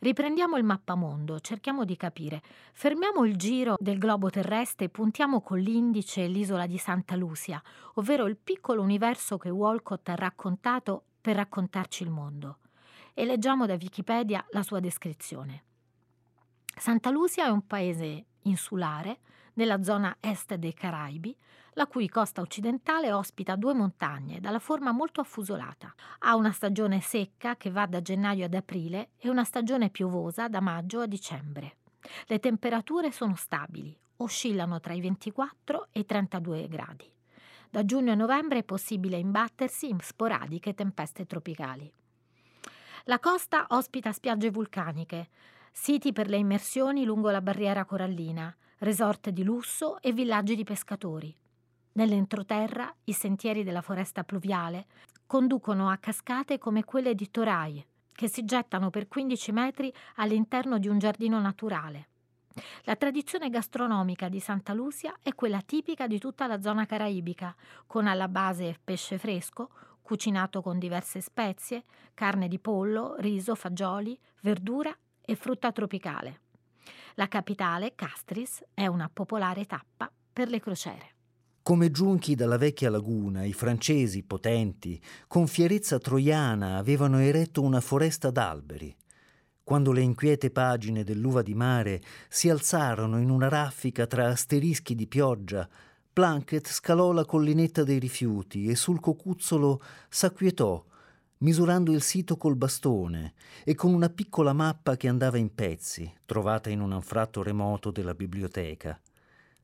Riprendiamo il mappamondo, cerchiamo di capire. Fermiamo il giro del globo terrestre e puntiamo con l'indice l'isola di Santa Lucia, ovvero il piccolo universo che Walcott ha raccontato per raccontarci il mondo. E leggiamo da Wikipedia la sua descrizione. Santa Lucia è un paese insulare nella zona est dei Caraibi, la cui costa occidentale ospita due montagne dalla forma molto affusolata. Ha una stagione secca che va da gennaio ad aprile e una stagione piovosa da maggio a dicembre. Le temperature sono stabili, oscillano tra i 24 e i 32 gradi. Da giugno a novembre è possibile imbattersi in sporadiche tempeste tropicali. La costa ospita spiagge vulcaniche, siti per le immersioni lungo la barriera corallina, resort di lusso e villaggi di pescatori. Nell'entroterra i sentieri della foresta pluviale conducono a cascate come quelle di Torai, che si gettano per 15 metri all'interno di un giardino naturale. La tradizione gastronomica di Santa Lucia è quella tipica di tutta la zona caraibica, con alla base pesce fresco, cucinato con diverse spezie, carne di pollo, riso, fagioli, verdura e frutta tropicale. La capitale, Castris, è una popolare tappa per le crociere. Come giunchi dalla vecchia laguna, i francesi potenti, con fierezza troiana, avevano eretto una foresta d'alberi. Quando le inquiete pagine dell'uva di mare si alzarono in una raffica tra asterischi di pioggia, Plunkett scalò la collinetta dei rifiuti e sul cocuzzolo s'acquietò misurando il sito col bastone e con una piccola mappa che andava in pezzi, trovata in un anfratto remoto della biblioteca.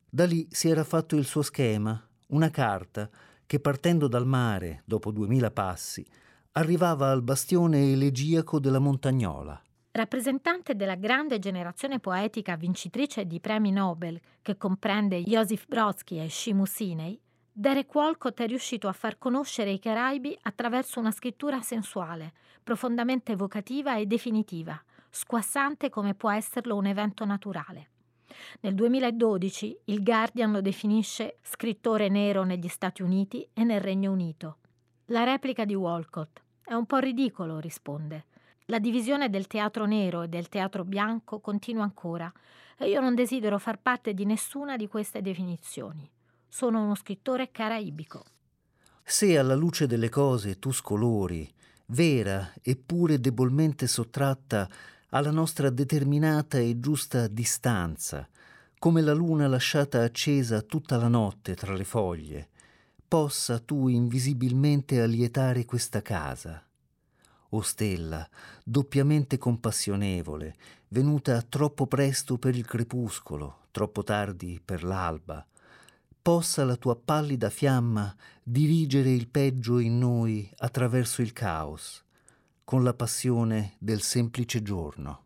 Da lì si era fatto il suo schema, una carta che partendo dal mare, dopo duemila passi, arrivava al bastione elegiaco della Montagnola. Rappresentante della grande generazione poetica vincitrice di premi Nobel, che comprende Joseph Brodsky e Shimu Sinei, Derek Walcott è riuscito a far conoscere i Caraibi attraverso una scrittura sensuale, profondamente evocativa e definitiva, squassante come può esserlo un evento naturale. Nel 2012 il Guardian lo definisce scrittore nero negli Stati Uniti e nel Regno Unito. La replica di Walcott è un po' ridicolo, risponde. La divisione del teatro nero e del teatro bianco continua ancora e io non desidero far parte di nessuna di queste definizioni. Sono uno scrittore caraibico. Se alla luce delle cose tu scolori, vera eppure debolmente sottratta alla nostra determinata e giusta distanza, come la luna lasciata accesa tutta la notte tra le foglie, possa tu invisibilmente allietare questa casa. O stella, doppiamente compassionevole, venuta troppo presto per il crepuscolo, troppo tardi per l'alba, possa la tua pallida fiamma dirigere il peggio in noi attraverso il caos, con la passione del semplice giorno.